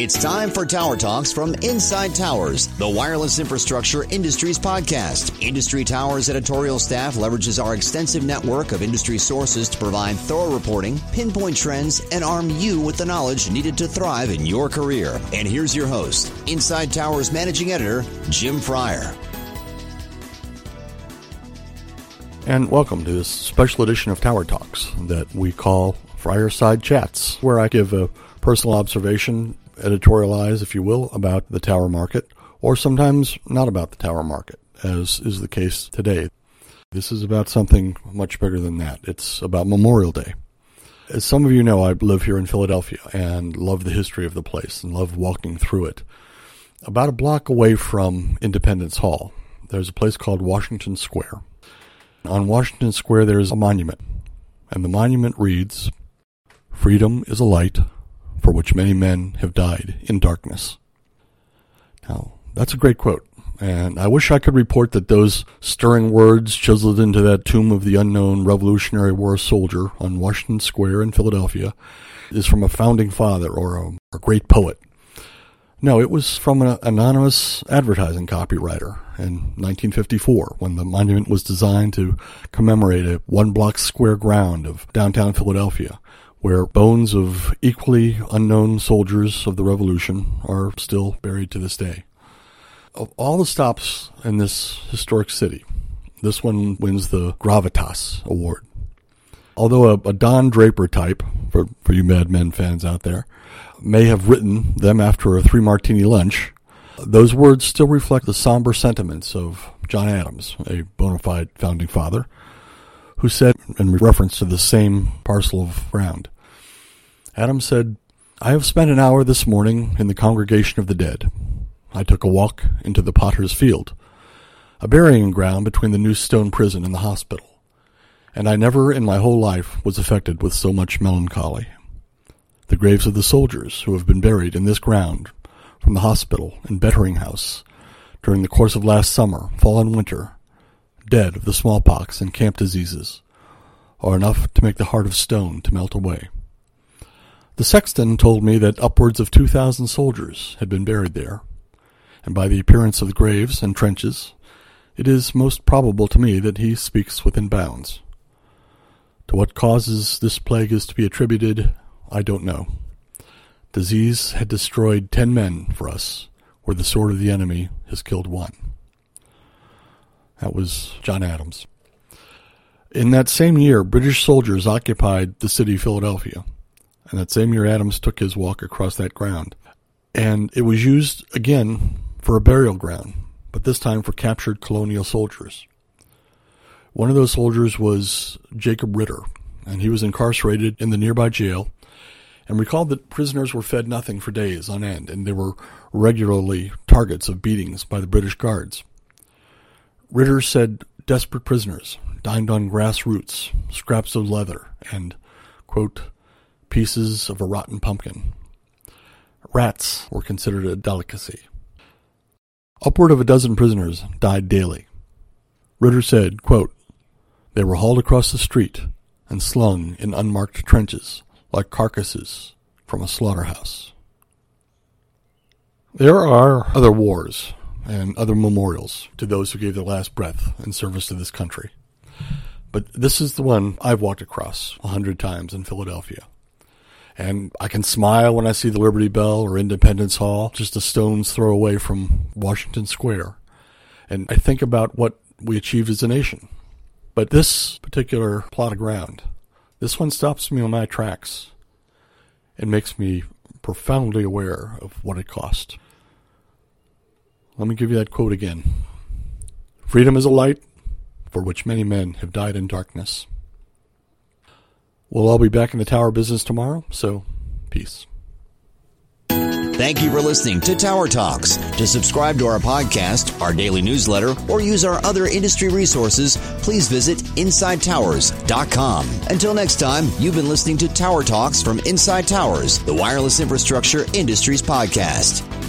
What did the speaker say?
It's time for Tower Talks from Inside Towers, the wireless infrastructure industry's podcast. Inside Towers editorial staff leverages our extensive network of industry sources to provide thorough reporting, pinpoint trends, and arm you with the knowledge needed to thrive in your career. And here's your host, Inside Towers managing editor, Jim Fryer. And welcome to this special edition of Tower Talks that we call Fryerside Chats, where I give a personal observation editorialize, if you will, about the tower market, or sometimes not about the tower market, as is the case today. This is about something much bigger than that. It's about Memorial Day. As some of you know, I live here in Philadelphia and love the history of the place and love walking through it. About a block away from Independence Hall, there's a place called Washington Square. On Washington Square, there's a monument, and the monument reads, Freedom is a light for which many men have died in darkness. Now, that's a great quote. And I wish I could report that those stirring words chiseled into that tomb of the unknown Revolutionary War soldier on Washington Square in Philadelphia is from a founding father or a, a great poet. No, it was from an anonymous advertising copywriter in 1954 when the monument was designed to commemorate a one block square ground of downtown Philadelphia where bones of equally unknown soldiers of the Revolution are still buried to this day. Of all the stops in this historic city, this one wins the Gravitas Award. Although a, a Don Draper type, for, for you Mad Men fans out there, may have written them after a three martini lunch, those words still reflect the somber sentiments of John Adams, a bona fide founding father, who said, in reference to the same parcel of ground, Adams said, I have spent an hour this morning in the congregation of the dead. I took a walk into the potter's field, a burying ground between the new stone prison and the hospital, and I never in my whole life was affected with so much melancholy. The graves of the soldiers who have been buried in this ground from the hospital and bettering house during the course of last summer, fall, and winter dead of the smallpox and camp diseases, are enough to make the heart of stone to melt away. The sexton told me that upwards of two thousand soldiers had been buried there, and by the appearance of the graves and trenches, it is most probable to me that he speaks within bounds. To what causes this plague is to be attributed, I don't know. Disease had destroyed ten men for us, where the sword of the enemy has killed one. That was John Adams. In that same year, British soldiers occupied the city of Philadelphia. And that same year, Adams took his walk across that ground. And it was used again for a burial ground, but this time for captured colonial soldiers. One of those soldiers was Jacob Ritter, and he was incarcerated in the nearby jail and recalled that prisoners were fed nothing for days on end, and they were regularly targets of beatings by the British guards. Ritter said desperate prisoners dined on grass roots, scraps of leather, and, quote, pieces of a rotten pumpkin. Rats were considered a delicacy. Upward of a dozen prisoners died daily. Ritter said, quote, They were hauled across the street and slung in unmarked trenches like carcasses from a slaughterhouse. There are other wars and other memorials to those who gave their last breath in service to this country. But this is the one I've walked across a hundred times in Philadelphia. And I can smile when I see the Liberty Bell or Independence Hall, just a stone's throw away from Washington Square. And I think about what we achieved as a nation. But this particular plot of ground, this one stops me on my tracks and makes me profoundly aware of what it cost. Let me give you that quote again Freedom is a light for which many men have died in darkness. We'll all be back in the tower business tomorrow, so peace. Thank you for listening to Tower Talks. To subscribe to our podcast, our daily newsletter, or use our other industry resources, please visit InsideTowers.com. Until next time, you've been listening to Tower Talks from Inside Towers, the wireless infrastructure industries podcast.